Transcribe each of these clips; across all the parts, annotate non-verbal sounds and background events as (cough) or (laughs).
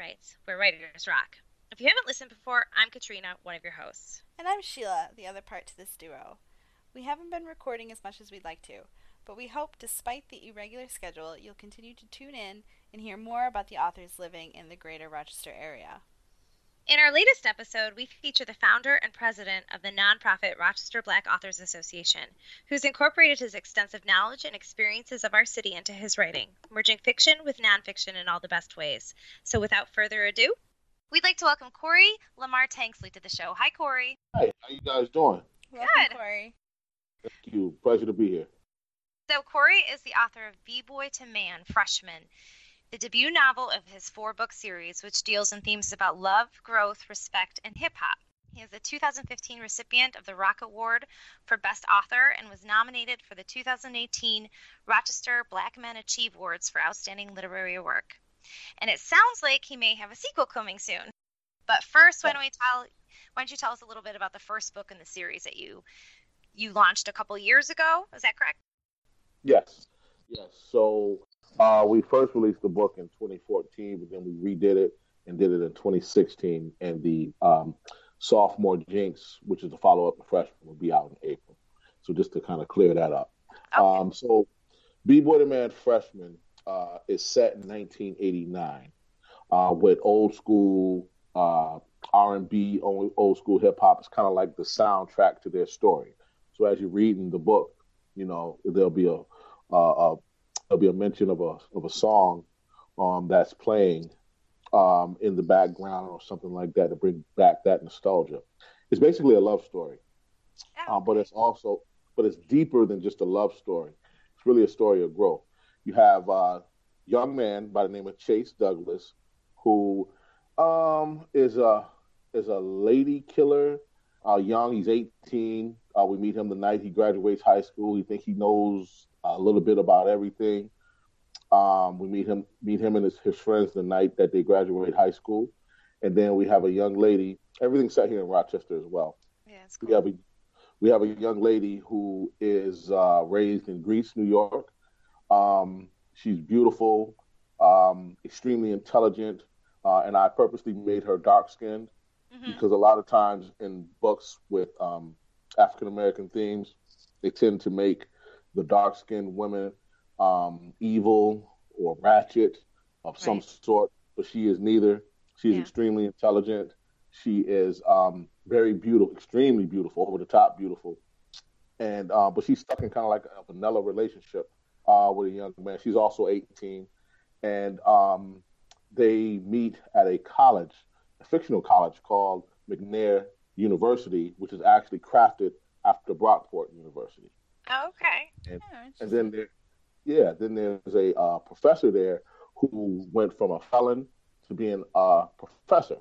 Writes, where writers rock. If you haven't listened before, I'm Katrina, one of your hosts. And I'm Sheila, the other part to this duo. We haven't been recording as much as we'd like to, but we hope, despite the irregular schedule, you'll continue to tune in and hear more about the authors living in the greater Rochester area. In our latest episode, we feature the founder and president of the nonprofit Rochester Black Authors Association, who's incorporated his extensive knowledge and experiences of our city into his writing, merging fiction with nonfiction in all the best ways. So without further ado, we'd like to welcome Corey Lamar Tanksley to the show. Hi, Corey. Hi, how you guys doing? Welcome, Good. Corey. Thank you. Pleasure to be here. So Corey is the author of B-Boy to Man, Freshman, the debut novel of his four-book series, which deals in themes about love, growth, respect, and hip-hop. He is the 2015 recipient of the Rock Award for Best Author and was nominated for the 2018 Rochester Black Men Achieve Awards for Outstanding Literary Work. And it sounds like he may have a sequel coming soon. But first, why don't we tell? Why don't you tell us a little bit about the first book in the series that you you launched a couple years ago? Is that correct? Yes, yes. So uh, we first released the book in 2014, but then we redid it and did it in 2016. And the um, sophomore Jinx, which is the follow-up to Freshman, will be out in April. So just to kind of clear that up. Okay. Um, so B-Boy the Man Freshman uh, is set in 1989 uh, with old school uh, R&B, old, old school hip hop. It's kind of like the soundtrack to their story. So as you're reading the book, you know there'll be a, uh, a there'll be a mention of a of a song um, that's playing um, in the background or something like that to bring back that nostalgia. It's basically a love story, Oh, uh, but it's also but it's deeper than just a love story. It's really a story of growth. You have a young man by the name of Chase Douglas, who um, is a is a lady killer. Uh, young, he's 18. Uh, we meet him the night he graduates high school. He thinks he knows a little bit about everything. Um, we meet him meet him and his, his friends the night that they graduate high school, and then we have a young lady. Everything's set here in Rochester as well. yeah, it's We have a we have a young lady who is uh, raised in Greece, New York. Um, she's beautiful, um, extremely intelligent, uh, and I purposely made her dark skinned Mhm. because a lot of times in books with um, African American themes, they tend to make the dark skinned women um, evil or ratchet of some sort, but she is neither. She's Yeah. extremely intelligent. She is um, very beautiful, extremely beautiful, over the top beautiful, and uh, but she's stuck in kind of like a vanilla relationship uh, with a young man. She's also 18, and um, they meet at a college, fictional college called McNair University, which is actually crafted after Brockport University. Oh, okay. Oh, And then there, yeah, then there's a uh, professor there who went from a felon to being a professor,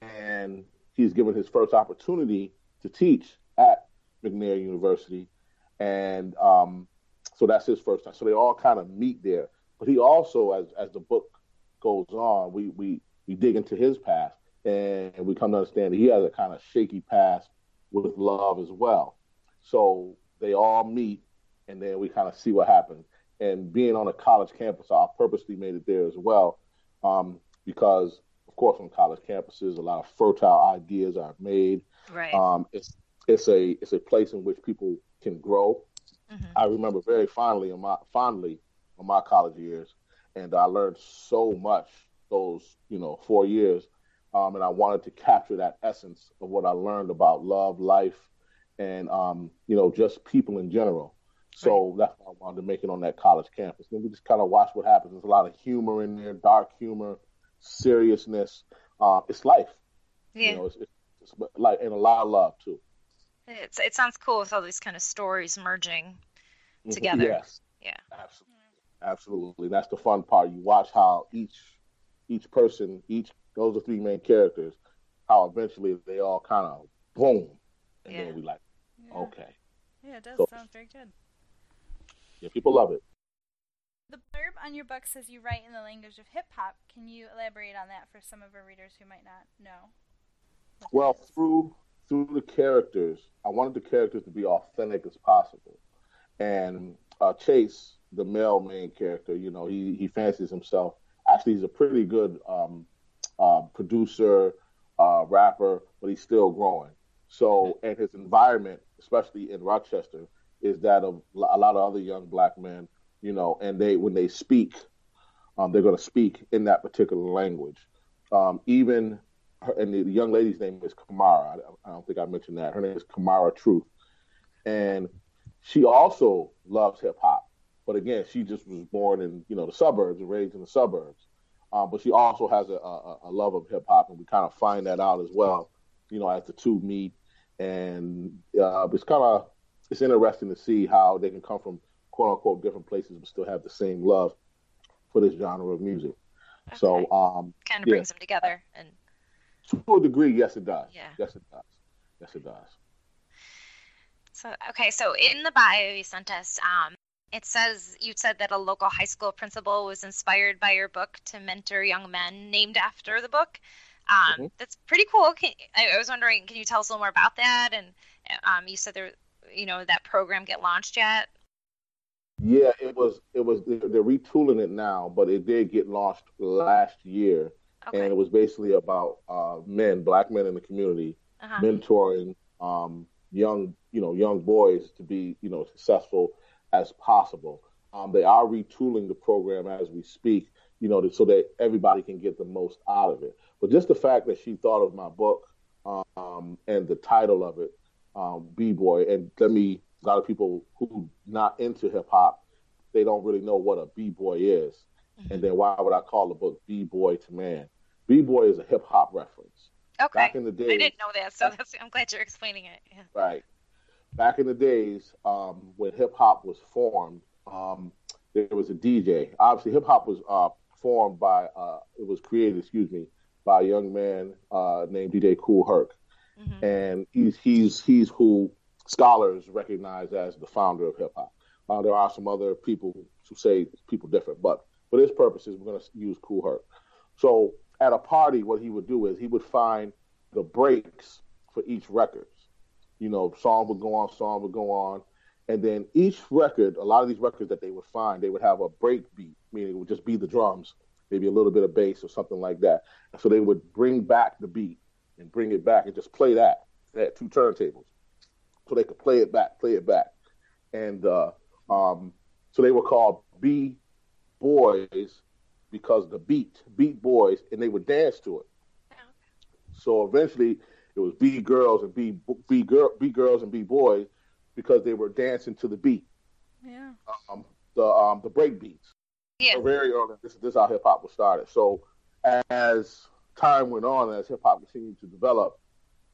and he's given his first opportunity to teach at McNair University, and um, so that's his first time. So they all kind of meet there. But he also, as as the book goes on, we we we dig into his past, and we come to understand that he has a kind of shaky past with love as well. So they all meet, and then we kind of see what happens. And being on a college campus, I purposely made it there as well, um, because of course on college campuses, a lot of fertile ideas are made. Right. Um, it's it's a it's a place in which people can grow. Mhm. I remember very fondly in my fondly on my college years, and I learned so much those you know four years, um, and I wanted to capture that essence of what I learned about love, life, and um, you know just people in general. So that's why I wanted to make it on that college campus. Then we just kind of watch what happens. There's a lot of humor in there, dark humor, seriousness. Uh, it's life, yeah. you know. It's, it's, it's like and a lot of love too. It's, it sounds cool with all these kind of stories merging. Together. Yes. Yeah. Absolutely. Absolutely. That's the fun part. You watch how each each person, each those are three main characters, how eventually they all kind of boom, and Yeah. then we like, Yeah. okay, Yeah, it does So- sound very good. yeah, people love it. The blurb on your book says you write in the language of hip hop. Can you elaborate on that for some of our readers who might not know? Well, through through the characters, I wanted the characters to be authentic as possible, and uh, Chase, the male main character, you know, he he fancies himself. Actually, he's a pretty good um, uh, producer, uh, rapper, but he's still growing. So, and his environment, especially in Rochester, is that of a lot of other young black men, you know, and they when they speak, um, they're going to speak in that particular language. Um, even, her, and the, the, young lady's name is Kamara. I, I, don't think I mentioned that. Her name is Kamara Truth, and she also loves hip hop. But again, she just was born in you know the suburbs and raised in the suburbs. Um, but she also has a, a, a love of hip hop, and we kind of find that out as well. You know, as the two meet, and uh, it's kind of it's interesting to see how they can come from quote unquote different places but still have the same love for this genre of music. Okay. So um, kind of yeah. brings them together and to a degree, yes, it does. Yeah. Yes, it does. Yes, it does. So okay, so in the bio you sent us, um, it says you said that a local high school principal was inspired by your book to mentor young men named after the book. Um, mm-hmm. That's pretty cool. Can, I, I, was wondering, can you tell us a little more about that? And um, you said there, you know, that program get launched yet? Yeah, it was. It was. They're retooling it now, but it did get launched last year, okay. and it was basically about uh, men, black men in the community, uh-huh. mentoring um, young, you know, young boys to be, you know, successful as possible. Um, they are retooling the program as we speak, you know, so that everybody can get the most out of it. But just the fact that she thought of my book um, and the title of it, um, B Boy, and let me, a lot of people who not into hip hop, they don't really know what a B Boy is. Mm-hmm. And then why would I call the book B Boy to Man? B Boy is a hip hop reference. Okay. Back in the day, I didn't know that, so (laughs) I'm glad you're explaining it. Yeah. Right back in the days um, when hip hop was formed, um, there was a DJ. Obviously, hip hop was uh, formed by uh, it was created, excuse me, by a young man uh, named DJ Kool Herc, mm-hmm. and he's he's he's who scholars recognize as the founder of hip hop. Uh, there are some other people who say people different, but for this purposes, we're going to use Cool Herc. So at a party, what he would do is he would find the breaks for each record you know, song would go on, song would go on. And then each record, a lot of these records that they would find, they would have a break beat, meaning it would just be the drums, maybe a little bit of bass or something like that. So they would bring back the beat and bring it back and just play that. They had two turntables. So they could play it back, play it back. And uh, um, so they were called B Boys because the beat, Beat Boys, and they would dance to it. So eventually it was B girls and B B girl B girls and B boys because they were dancing to the beat. Yeah. Um, the um the break beats. Yeah. So very early. This this is how hip hop was started. So as time went on, as hip hop continued to develop,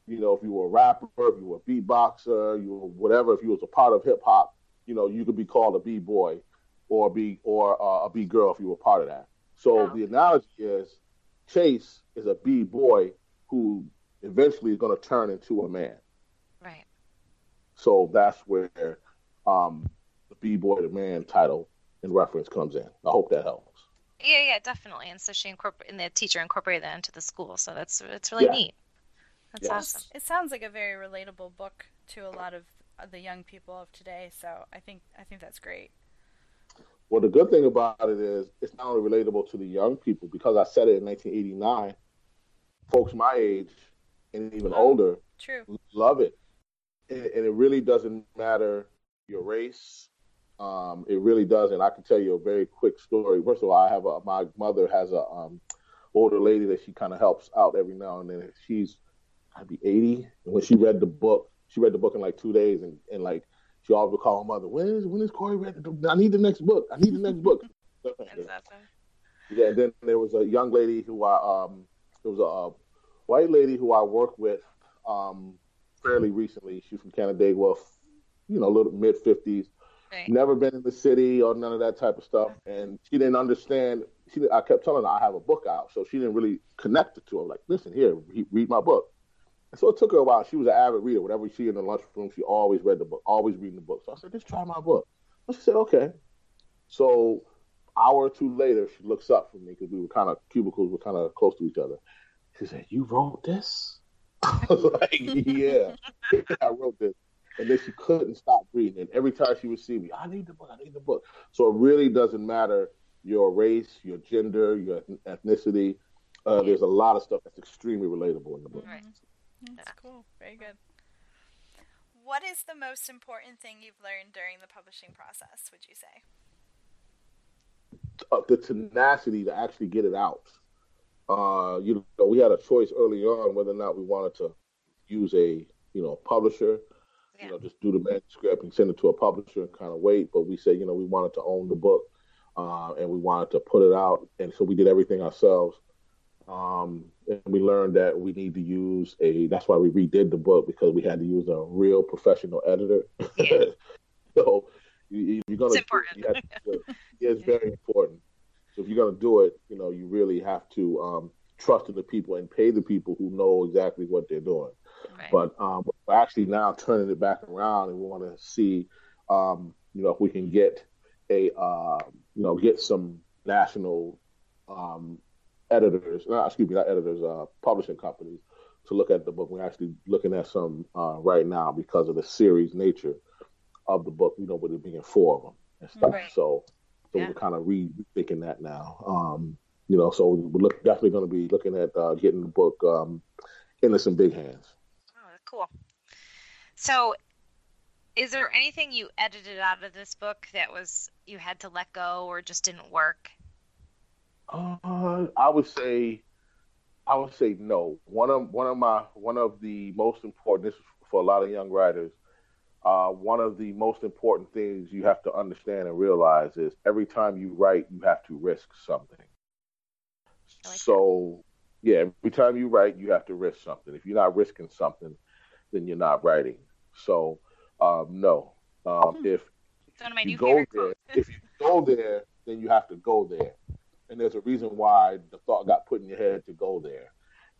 you know, if you were a rapper, if you were a beatboxer, you were whatever, if you was a part of hip hop, you know, you could be called a B boy or a B or uh, a B girl if you were part of that. So the analogy is Chase is a B boy who eventually is going to turn into a man. Right. So that's where um, the B boy to man title and reference comes in. I hope that helps. Yeah, yeah, definitely. And so she incorporated, and the teacher incorporated that into the school. So that's it's really yeah. neat. That's yes. awesome. It sounds like a very relatable book to a lot of the young people of today. So I think I think that's great. Well, the good thing about it is it's not only relatable to the young people because I said it in 1989. Folks my age and even oh, older true. love it. And, and, it really doesn't matter your race. Um, it really doesn't. I can tell you a very quick story. First of all, I have a my mother has a um, older lady that she kind of helps out every now and then. She's I'd be 80, and when she read the book, she read the book in like two days, and, and like she always would call her mother, when is when is Corey read the I need the next book. I need the next book. (laughs) That's awesome. Yeah, and then there was a young lady who I um it was a white lady who I worked with um, fairly recently. She's from Canandaigua, you know, a little mid fifties. Right. Never been in the city or none of that type of stuff, and she didn't understand. She, I kept telling her I have a book out, so she didn't really connect it to her. Like, listen here, read my book. And so it took her a while. She was an avid reader. Whatever she in the lunchroom, she always read the book, always reading the book. So I said, just try my book. And she said, okay. So hour or two later, she looks up from me because we were kind of cubicles were kind of close to each other. She said, "You wrote this?" I was (laughs) like, "Yeah, (laughs) I wrote this." And then she couldn't stop reading. And every time she would see me, I need the book. I need the book. So it really doesn't matter your race, your gender, your ethnicity. Uh, there's a lot of stuff that's extremely relatable in the book. Right. Mm-hmm. That's cool. Very good. What is the most important thing you've learned during the publishing process, would you say? Uh, the tenacity to actually get it out. Uh, you know, we had a choice early on whether or not we wanted to use a, you know, publisher, yeah. you know, just do the manuscript and send it to a publisher and kind of wait. But we said, you know, we wanted to own the book uh, and we wanted to put it out. And so we did everything ourselves. Um, and we learned that we need to use a. That's why we redid the book because we had to use a real professional editor. Yeah. (laughs) so you, are gonna. It's important. To, to, yeah, it's very important. So if you're gonna do it, you know, you really have to um, trust in the people and pay the people who know exactly what they're doing. Right. But um, we're actually now turning it back around, and we want to see, um, you know, if we can get a, uh, you know, get some national um, editors, not, excuse me, not editors, uh, publishing companies to look at the book. We're actually looking at some uh, right now because of the series nature of the book, you know, with it being four of them and stuff. Right. So, so yeah. we're kind of rethinking that now. Um, you know, so we're look, definitely going to be looking at uh, getting the book um, some big hands. Oh, cool. So, is there anything you edited out of this book that was you had to let go or just didn't work? Uh, I would say, I would say no. One of one of my one of the most important. This is for a lot of young writers. Uh, one of the most important things you have to understand and realize is every time you write, you have to risk something. Like so, that. yeah, every time you write, you have to risk something. If you're not risking something, then you're not writing. So, um, no. Um, hmm. If you go there, if you go there, then you have to go there and there's a reason why the thought got put in your head to go there,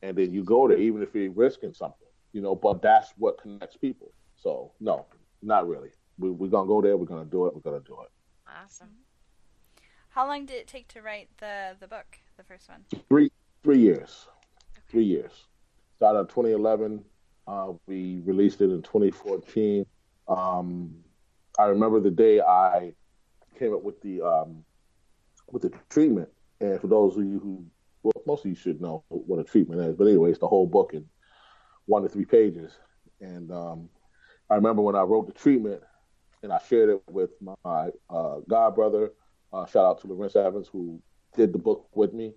and then you go there even if you're risking something, you know. But that's what connects people. So no, not really. We, we're gonna go there. We're gonna do it. We're gonna do it. Awesome. How long did it take to write the the book, the first one? Three three years. Okay. Three years. Started in 2011. Uh, we released it in 2014. Um, I remember the day I came up with the um, with the treatment. And for those of you who, well, most of you should know what a treatment is, but anyway, it's the whole book in one to three pages. And um, I remember when I wrote the treatment and I shared it with my uh, god brother. Uh, shout out to Lorenz Evans who did the book with me,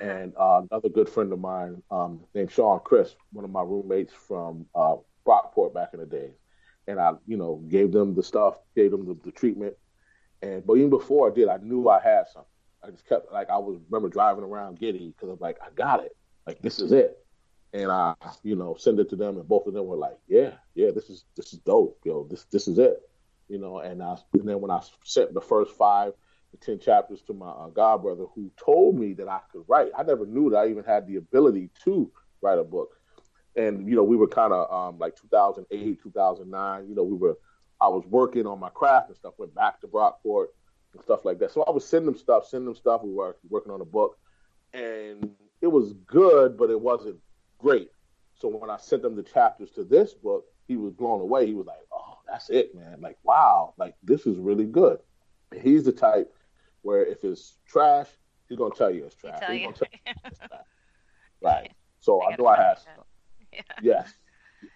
uh-huh. and uh, another good friend of mine um, named Sean Chris, one of my roommates from uh, Brockport back in the days. And I, you know, gave them the stuff, gave them the, the treatment, and but even before I did, I knew I had something. I just kept like I was remember driving around giddy because I'm like I got it, like this is it, and I you know send it to them, and both of them were like, yeah, yeah, this is this is dope, yo, this this is it, you know. And I and then when I sent the first five to ten chapters to my uh, god brother, who told me that I could write, I never knew that I even had the ability to write a book. And you know, we were kind of um, like 2008, 2009. You know, we were I was working on my craft and stuff. Went back to Brockport and stuff like that. So I was sending them stuff, sending them stuff. We were working on a book, and it was good, but it wasn't great. So when I sent them the chapters to this book, he was blown away. He was like, "Oh, that's it, man! Like, wow! Like, this is really good." He's the type where if it's trash, he's gonna tell you it's trash. Tell you. Tell you it's trash. (laughs) Right. So I, I know I have. Yeah. Yes.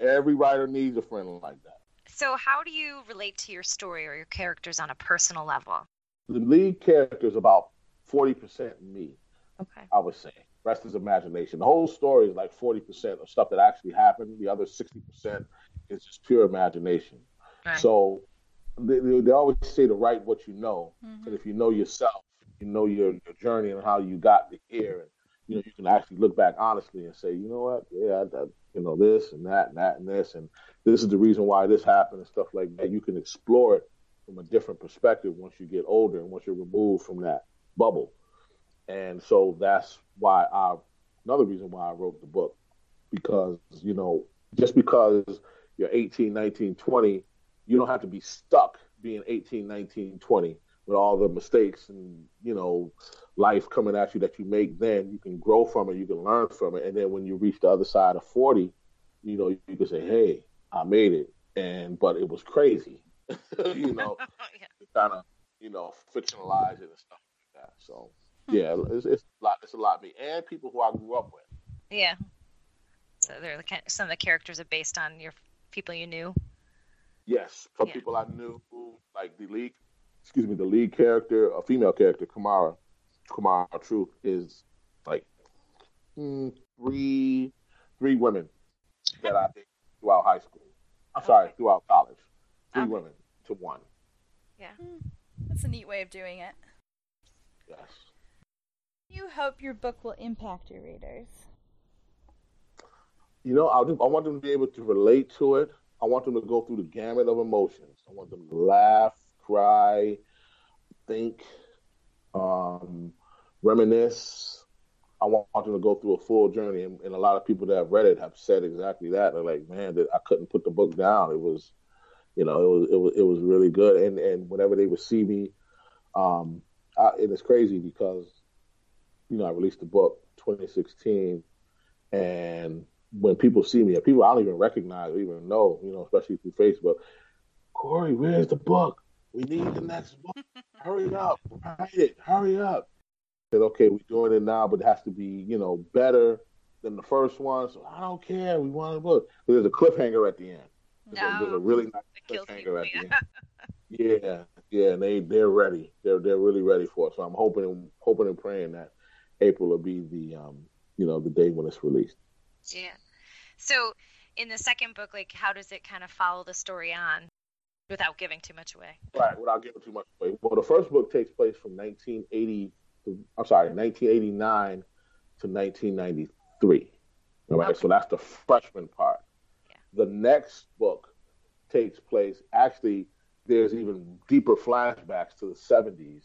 Every writer needs a friend like that. So, how do you relate to your story or your characters on a personal level? The lead character is about 40% me, okay. I would say. Rest is imagination. The whole story is like 40% of stuff that actually happened. The other 60% is just pure imagination. Right. So, they, they, always say to write what you know. Mm-hmm. And if you know yourself, you know your, your journey and how you got to here. And, you know, you can actually look back honestly and say, you know what? Yeah, I, I, you know, this and that and that and this. And this is the reason why this happened and stuff like that. You can explore it from a different perspective once you get older and once you're removed from that bubble. And so that's why I, another reason why I wrote the book, because, you know, just because you're 18, 19, 20, you don't have to be stuck being 18, 19, 20 with all the mistakes and, you know, life coming at you that you make then. You can grow from it, you can learn from it. And then when you reach the other side of 40, you know, you can say, hey, I made it, and but it was crazy, (laughs) you know, (laughs) yeah. kind of you know fictionalize it and stuff like that. So (laughs) yeah, it's, it's a lot. It's a lot of me and people who I grew up with. Yeah. So they're the kind some of the characters are based on your people you knew. Yes, some Yeah. people I knew, like the lead, excuse me, the lead character, a female character, Kamara, Kamara Truth, is like mm, three, three women that I dated throughout high school. I'm sorry, throughout college. Three Okay. women to one. Yeah, that's a neat way of doing it. Yes. You hope your book will impact your readers. You know, I, I want them to be able to relate to it. I want them to go through the gamut of emotions. I want them to laugh, cry, think, um, reminisce. I want them to go through a full journey. And, and a lot of people that have read it have said exactly that. They're like, man, that I couldn't put the book down. It was, you know, it was it was it was really good. And and whenever they would see me, um, I, and it's crazy because, you know, I released the book 2016, and when people see me, people I don't even recognize or even know, you know, especially through Facebook, Corey, where's the book? We need the next book. Hurry up, write it. Hurry up. I said, okay, we're doing it now, but it has to be, you know, better than the first one. So I don't care. We want a book. There's a cliffhanger at the end. There's, a, there's a really nice cliffhanger at the end. Yeah, yeah, and they they're ready. They're they're really ready for it. So I'm hoping and hoping and praying that April will be the um you know the day when it's released. Yeah. So in the second book, like how does it kind of follow the story on without giving too much away? Right, without giving too much away. Well, the first book takes place from 1980. To, I'm sorry, 1989 to 1993. All right, Okay. so that's the freshman part. Yeah. The next book takes place. Actually, there's even deeper flashbacks to the 70s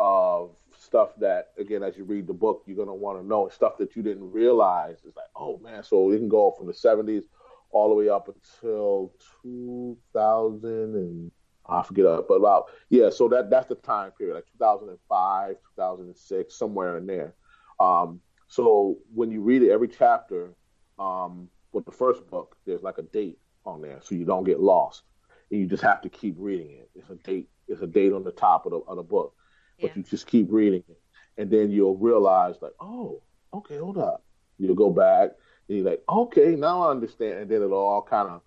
of stuff that, again, as you read the book, you're gonna want to know stuff that you didn't realize. It's like, oh man, so it can go from the 70s all the way up until 2000 and I forget, uh, but about yeah. So that that's the time period, like 2005, 2006, somewhere in there. Um, so when you read it, every chapter, um, with the first book, there's like a date on there, so you don't get lost, and you just have to keep reading it. It's a date. It's a date on the top of the of the book, but Yeah. you just keep reading it, and then you'll realize like, oh, okay, hold up. You'll go back, and you're like, okay, now I understand, and then it'll all kind of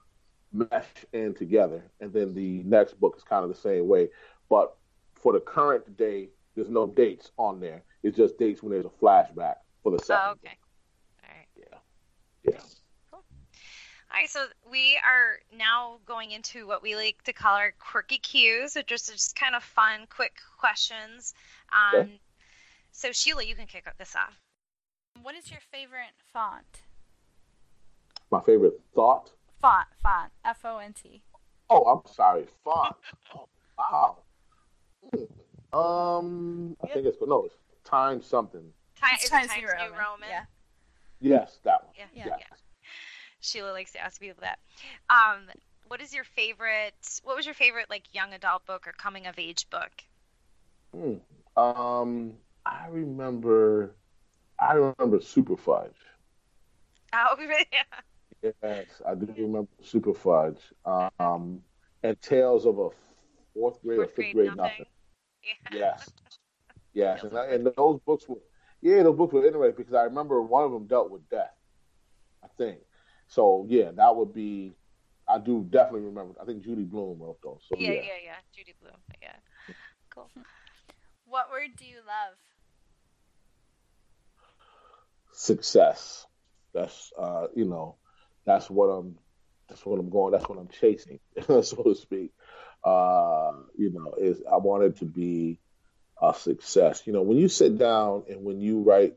mesh in together. And then the next book is kind of the same way. But for the current day, there's no dates on there. It's just dates when there's a flashback for the second. Oh, okay. All right. book. Yeah. All right, so we are now going into what we like to call our quirky cues, which is just kind of fun, quick questions. Um, Okay. So Sheila, you can kick this off. What is your favorite font? My favorite thought. Font, font, F O N T. Oh, I'm sorry. Font. (laughs) oh, wow. Um, I think it's no, it's time something. Time, It's is it Times Times New New Roman. Roman? Yeah. Yes, that one. Yeah. Yeah. Yes. Sheila likes to ask people that. Um, what is your favorite? What was your favorite like young adult book or coming of age book? Hmm. Um, I remember. I remember Superfudge. Oh, (laughs) really? Yes, I do remember Superfudge. Um, and Tales of a fourth grade or fifth grade grade nothing. nothing. Yeah. Yes, yes, and, I, and those books were yeah, those books were interesting because I remember one of them dealt with death. I think so. Yeah, that would be. I do definitely remember. I think Judy Blume wrote those. So Yeah, yeah, yeah, yeah. Judy Blume. Yeah. Cool. What word do you love? success. That's uh, you know, that's what I'm. That's what I'm going. That's what I'm chasing, (laughs) so to speak. Uh, you know, is I want it to be a success. You know, when you sit down and when you write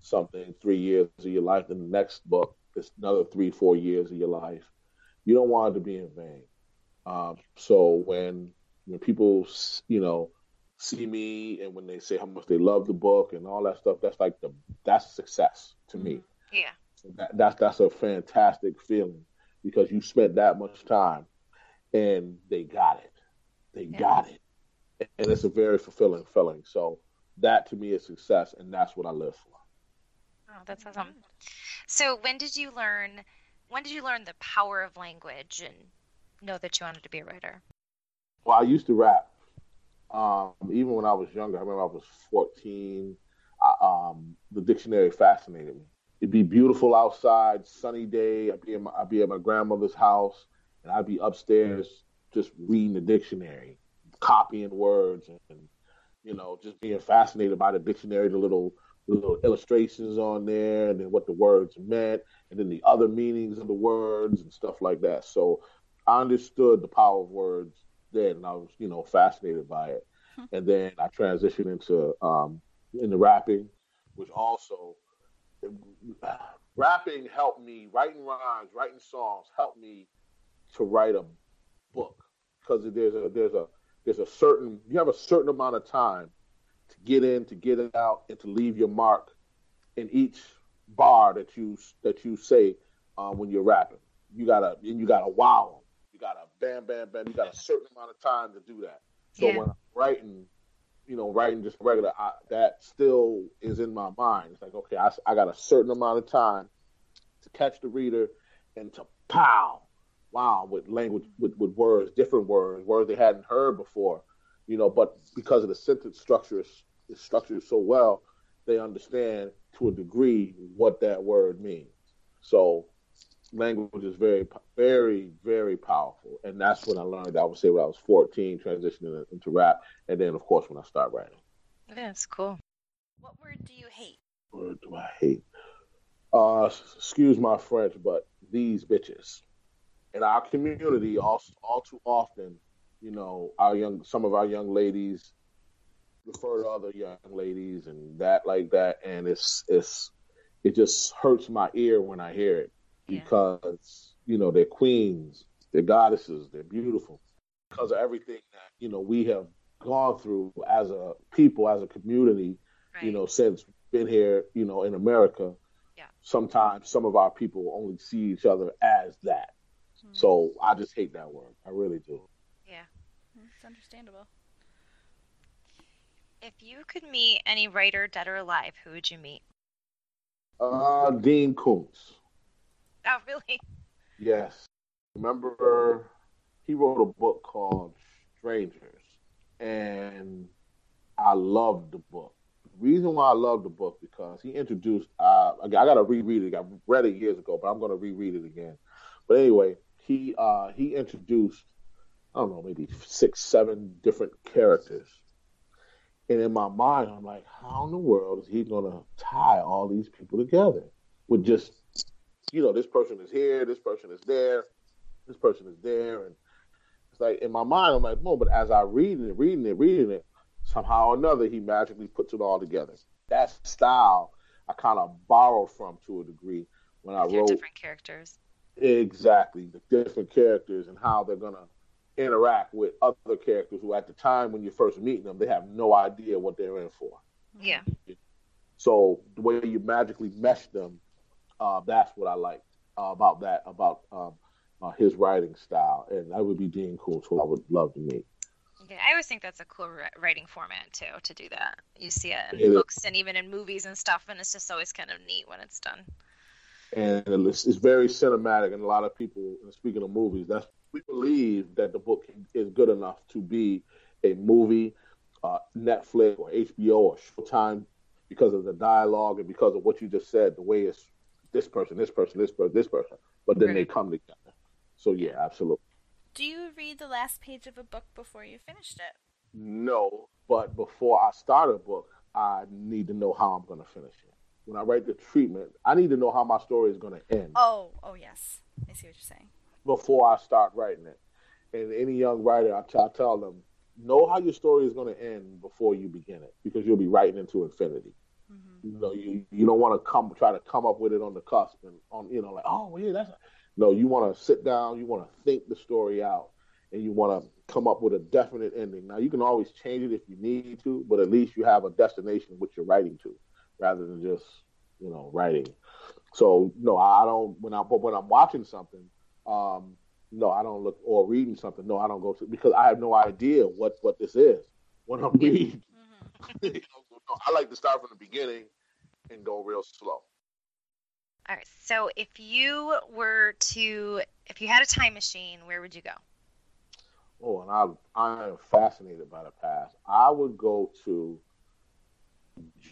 something three years of your life, in the next book is another three, four years of your life. You don't want it to be in vain. Um, so when when people, you know, see me and when they say how much they love the book and all that stuff, that's like the that's success to me. Yeah. That, that's that's a fantastic feeling because you spent that much time and they got it. They Yeah. got it. And it's a very fulfilling feeling. So that to me is success and that's what I live for. Oh, that's awesome. So when did you learn? When did you learn the power of language and know that you wanted to be a writer? Well, I used to rap. Um, even when I was younger, I remember I was 14. I, um, the dictionary fascinated me. It'd be beautiful outside, sunny day. I'd be, in my, I'd be at my grandmother's house, and I'd be upstairs just reading the dictionary, copying words, and, and you know, just being fascinated by the dictionary, the little the little illustrations on there, and then what the words meant, and then the other meanings of the words and stuff like that. So I understood the power of words then, and I was, you know, fascinated by it. Hmm. And then I transitioned into um, into rapping, which also rapping helped me writing rhymes, writing songs helped me to write a book because there's a there's a there's a certain you have a certain amount of time get in, to get it out, and to leave your mark in each bar that you that you say um, when you're rapping. You gotta and you gotta wow them. You gotta bam, bam, bam. You got a certain amount of time to do that. So yeah. when I'm writing, you know, writing just regular, I, that still is in my mind. It's like, okay, I, I got a certain amount of time to catch the reader and to pow, wow, with language, with, with words, different words, words they hadn't heard before, you know, but because of the sentence structure is, is structured so well, they understand to a degree what that word means. So language is very, very, very powerful, and that's when I learned. I would say when I was 14, transitioning into rap, and then of course when I start writing. It's cool. What word do you hate? Word do I hate? Uh, excuse my French, but these bitches. In our community, all, all too often, you know, our young, some of our young ladies refer to other young ladies and that like that, and it's it's it just hurts my ear when I hear it because yeah. you know they're queens, they're goddesses, they're beautiful because of everything that you know we have gone through as a people, as a community. Right. You know, since been here, you know, in America. Yeah. Sometimes some of our people only see each other as that. Mm-hmm. So I just hate that word. I really do. Yeah. It's understandable. If you could meet any writer, dead or alive, who would you meet? Uh, Dean Koontz. Oh, really? Yes. Remember, he wrote a book called Strangers, and I loved the book. The reason why I love the book because he introduced. Uh, I got to reread it. I read it years ago, but I'm going to reread it again. But anyway, he uh, he introduced I don't know maybe six, seven different characters, and in my mind, I'm like, how in the world is he going to tie all these people together with just you know, this person is here, this person is there, this person is there, and it's like in my mind, I'm like, no, but as I read it, reading it, reading it, somehow or another, he magically puts it all together. That style I kind of borrowed from to a degree when I wrote different characters. Exactly, the different characters and how they're gonna interact with other characters who, at the time when you're first meeting them, they have no idea what they're in for. Yeah. So the way you magically mesh them uh, that's what I like uh, about that about um, uh, his writing style, and that would be Dean Koontz, who I would love to meet. Yeah, I always think that's a cool writing format too to do that. You see it in it books is. and even in movies and stuff, and it's just always kind of neat when it's done. And it's, it's very cinematic, and a lot of people, speaking of movies, that's we believe that the book is good enough to be a movie, uh, Netflix or HBO or Showtime because of the dialogue and because of what you just said, the way it's this person, this person, this person, this person, but then right. they come together. So yeah, absolutely. Do you read the last page of a book before you finished it? No, but before I start a book, I need to know how I'm going to finish it. When I write the treatment, I need to know how my story is going to end. Oh, oh yes, I see what you're saying. Before I start writing it, and any young writer, I, t- I tell them, know how your story is going to end before you begin it, because you'll be writing into infinity. Mm-hmm. You know, you you don't want to come try to come up with it on the cusp and on you know like oh yeah that's a... no you want to sit down you want to think the story out and you want to come up with a definite ending. Now you can always change it if you need to, but at least you have a destination which you're writing to, rather than just you know writing. So no, I don't when I but when I'm watching something, um, no, I don't look or reading something. No, I don't go to because I have no idea what what this is when I'm reading. Mm-hmm. (laughs) I like to start from the beginning and go real slow. All right. So if you were to, if you had a time machine, where would you go? Oh, and I I am fascinated by the past. I would go to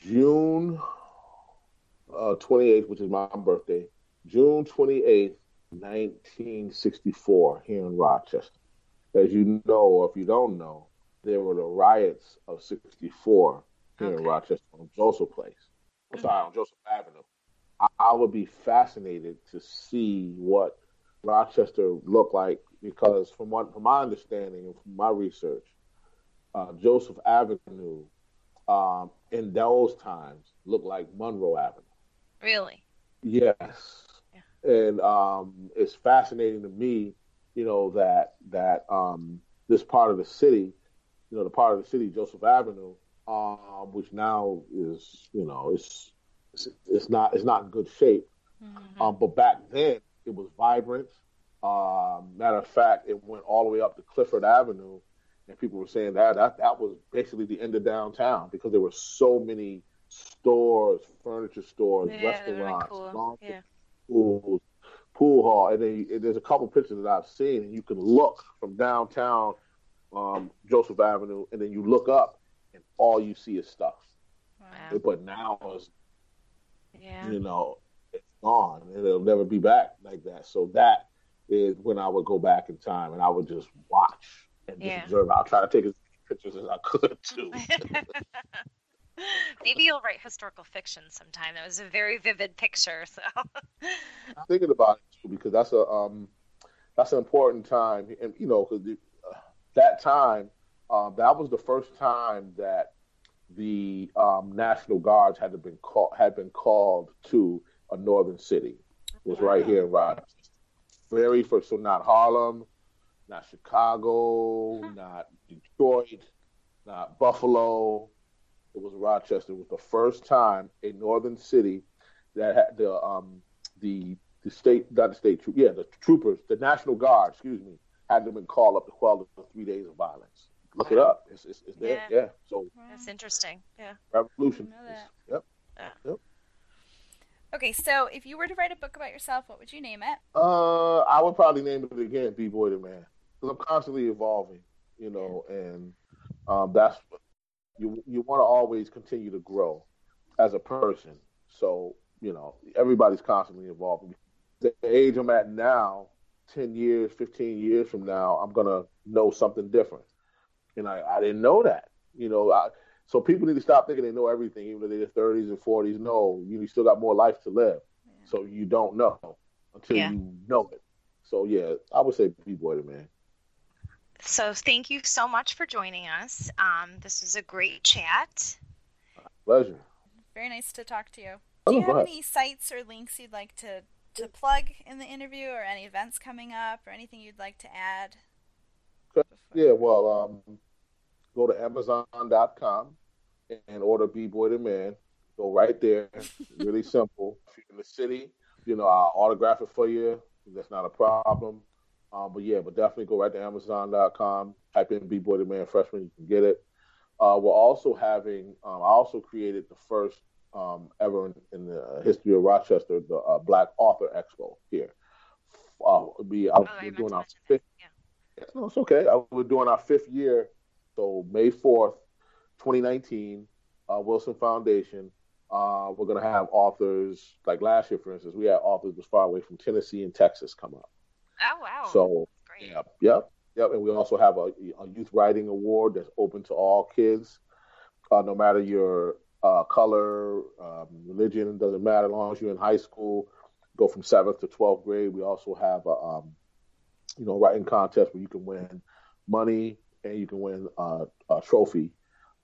June uh, 28th, which is my birthday, June 28th, 1964, here in Rochester. As you know, or if you don't know, there were the riots of 64 here okay. in Rochester on Joseph Place. I'm sorry, on Joseph Avenue. I, I would be fascinated to see what Rochester looked like because, from what from my understanding and from my research, uh, Joseph Avenue um, in those times looked like Monroe Avenue. Really? Yes. And um, it's fascinating to me, you know, that that um, this part of the city, you know, the part of the city, Joseph Avenue, um, which now is, you know, it's it's, it's not it's not in good shape. Mm-hmm. Um, but back then it was vibrant. Um, matter of fact, it went all the way up to Clifford Avenue, and people were saying that that that was basically the end of downtown because there were so many stores, furniture stores, yeah, restaurants, cool. yeah. Pools, pool hall, and, then, and there's a couple pictures that I've seen, and you can look from downtown um, Joseph Avenue, and then you look up, and all you see is stuff. Wow. But now it's, yeah. you know, it's gone, and it'll never be back like that. So that is when I would go back in time, and I would just watch and just yeah. observe. I'll try to take as many pictures as I could too. (laughs) Maybe you'll write historical fiction sometime. That was a very vivid picture. So I'm thinking about it too because that's a um, that's an important time, and you know, because uh, that time, um, that was the first time that the um, National Guards had been called had been called to a northern city. It was right here in Rochester. Very first, so not Harlem, not Chicago, huh. not Detroit, not Buffalo, it was Rochester. It was the first time a northern city that had the um the the state not the state troop yeah the troopers the National Guard excuse me had them been called up to quell the three days of violence. Look wow. it up. It's, it's, it's there. Yeah. yeah. So that's interesting. Yeah. Revolution. Yep. Yeah. Yep. Okay, so if you were to write a book about yourself, what would you name it? Uh, I would probably name it again, B Boy the Man, because I'm constantly evolving, you know, and um, that's you you want to always continue to grow as a person. So you know everybody's constantly evolving. The age I'm at now, ten years, fifteen years from now, I'm gonna know something different, and I I didn't know that. You know, I, so people need to stop thinking they know everything, even though they're 30s and 40s. No, you still got more life to live. Yeah. So you don't know until yeah. you know it. So yeah, I would say be boy the man. So thank you so much for joining us. Um, this was a great chat. Pleasure. Very nice to talk to you. Oh, Do you have any sites or links you'd like to, to plug in the interview or any events coming up or anything you'd like to add? Yeah, well, um, go to Amazon.com and order B Boy the Man. Go right there. really (laughs) simple. If you're in the city, you know, I'll autograph it for you. That's not a problem. Um, but yeah, but definitely go right to Amazon.com, type in B Boy the Man Freshman, you can get it. Uh, we're also having, um, I also created the first um, ever in, in, the history of Rochester, the uh, Black Author Expo here. Uh, be, oh, we're doing our fifth. Yeah. No, it's okay. Uh, we're doing our fifth year, so May fourth, 2019, uh, Wilson Foundation. Uh, we're gonna have authors like last year, for instance. We had authors as far away from Tennessee and Texas come up. Oh wow! So Great. yeah, yep, yep. And we also have a, a, youth writing award that's open to all kids, uh, no matter your uh, color, um, religion. Doesn't matter as long as you're in high school. Go from seventh to twelfth grade. We also have a um, you know writing contest where you can win money and you can win uh, a trophy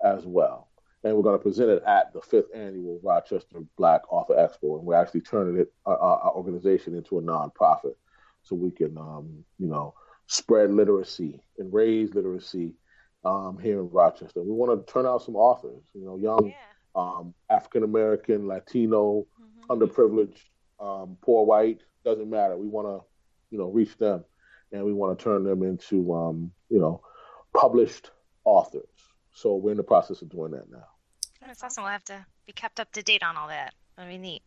as well. And we're going to present it at the fifth annual Rochester Black Author Expo, and we're actually turning it our, our organization into a nonprofit so we can, um, you know, spread literacy and raise literacy um, here in Rochester. We want to turn out some authors, you know, young yeah. um, African American, Latino, mm-hmm. underprivileged, um, poor white, doesn't matter. We want to, you know, reach them and we want to turn them into, um, you know, published authors. So we're in the process of doing that now. That's awesome. We'll have to be kept up to date on all that. That'd be neat.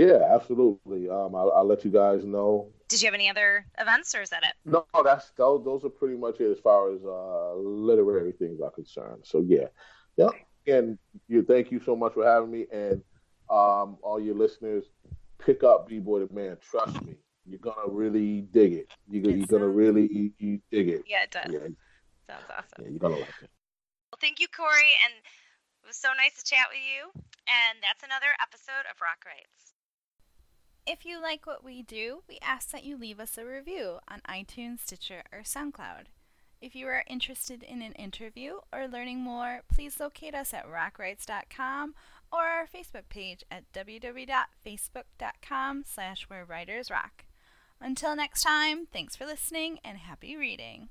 Yeah, absolutely. Um, I'll, I'll, let you guys know. Did you have any other events, or is that it? No, that's those. Those are pretty much it as far as uh, literary things are concerned. So yeah, yeah. And you, thank you so much for having me, and um, all your listeners, pick up B Boy the Man. Trust me, you're gonna really dig it. You're, you're gonna really you, you dig it. Yeah, it does. Yeah. Sounds awesome. Yeah, you're gonna like it. Well, thank you, Corey, and it was so nice to chat with you. And that's another episode of Rock Writes. If you like what we do, we ask that you leave us a review on iTunes, Stitcher, or SoundCloud. If you are interested in an interview or learning more, please locate us at rockwrites.com or our Facebook page at www.facebook.com slash where writers rock. Until next time, thanks for listening and happy reading.